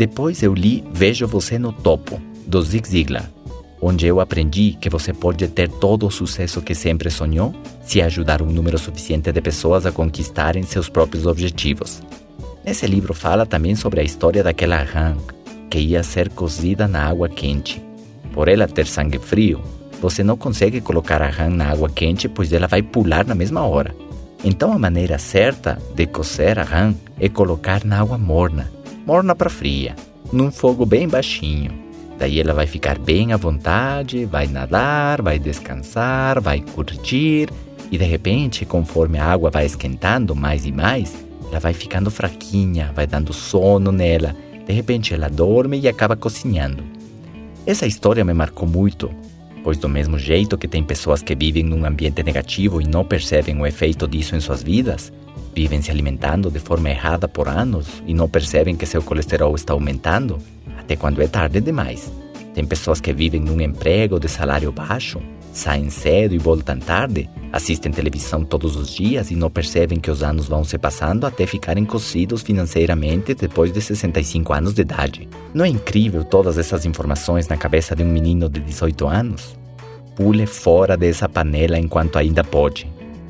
Depois eu li Vejo Você no Topo, do Zig Ziglar, onde eu aprendi que você pode ter todo o sucesso que sempre sonhou se ajudar um número suficiente de pessoas a conquistarem seus próprios objetivos. Nesse livro fala também sobre a história daquela rã que ia ser cozida na água quente. Por ela ter sangue frio, você não consegue colocar a rã na água quente, pois ela vai pular na mesma hora. Então a maneira certa de cozer a rã é colocar na água morna, morna para fria, num fogo bem baixinho. Daí ela vai ficar bem à vontade, vai nadar, vai descansar, vai curtir, e de repente, conforme a água vai esquentando mais e mais, ela vai ficando fraquinha, vai dando sono nela. De repente ela dorme e acaba cozinhando. Essa história me marcou muito, pois do mesmo jeito que tem pessoas que vivem num ambiente negativo e não percebem o efeito disso em suas vidas, vivem se alimentando de forma errada por anos e não percebem que seu colesterol está aumentando, até quando é tarde demais. Tem pessoas que vivem num emprego de salário baixo, saem cedo e voltam tarde, assistem televisão todos os dias e não percebem que os anos vão se passando até ficarem cocidos financeiramente depois de 65 anos de idade. Não é incrível todas essas informações na cabeça de um menino de 18 anos? Pule fora dessa panela enquanto ainda pode.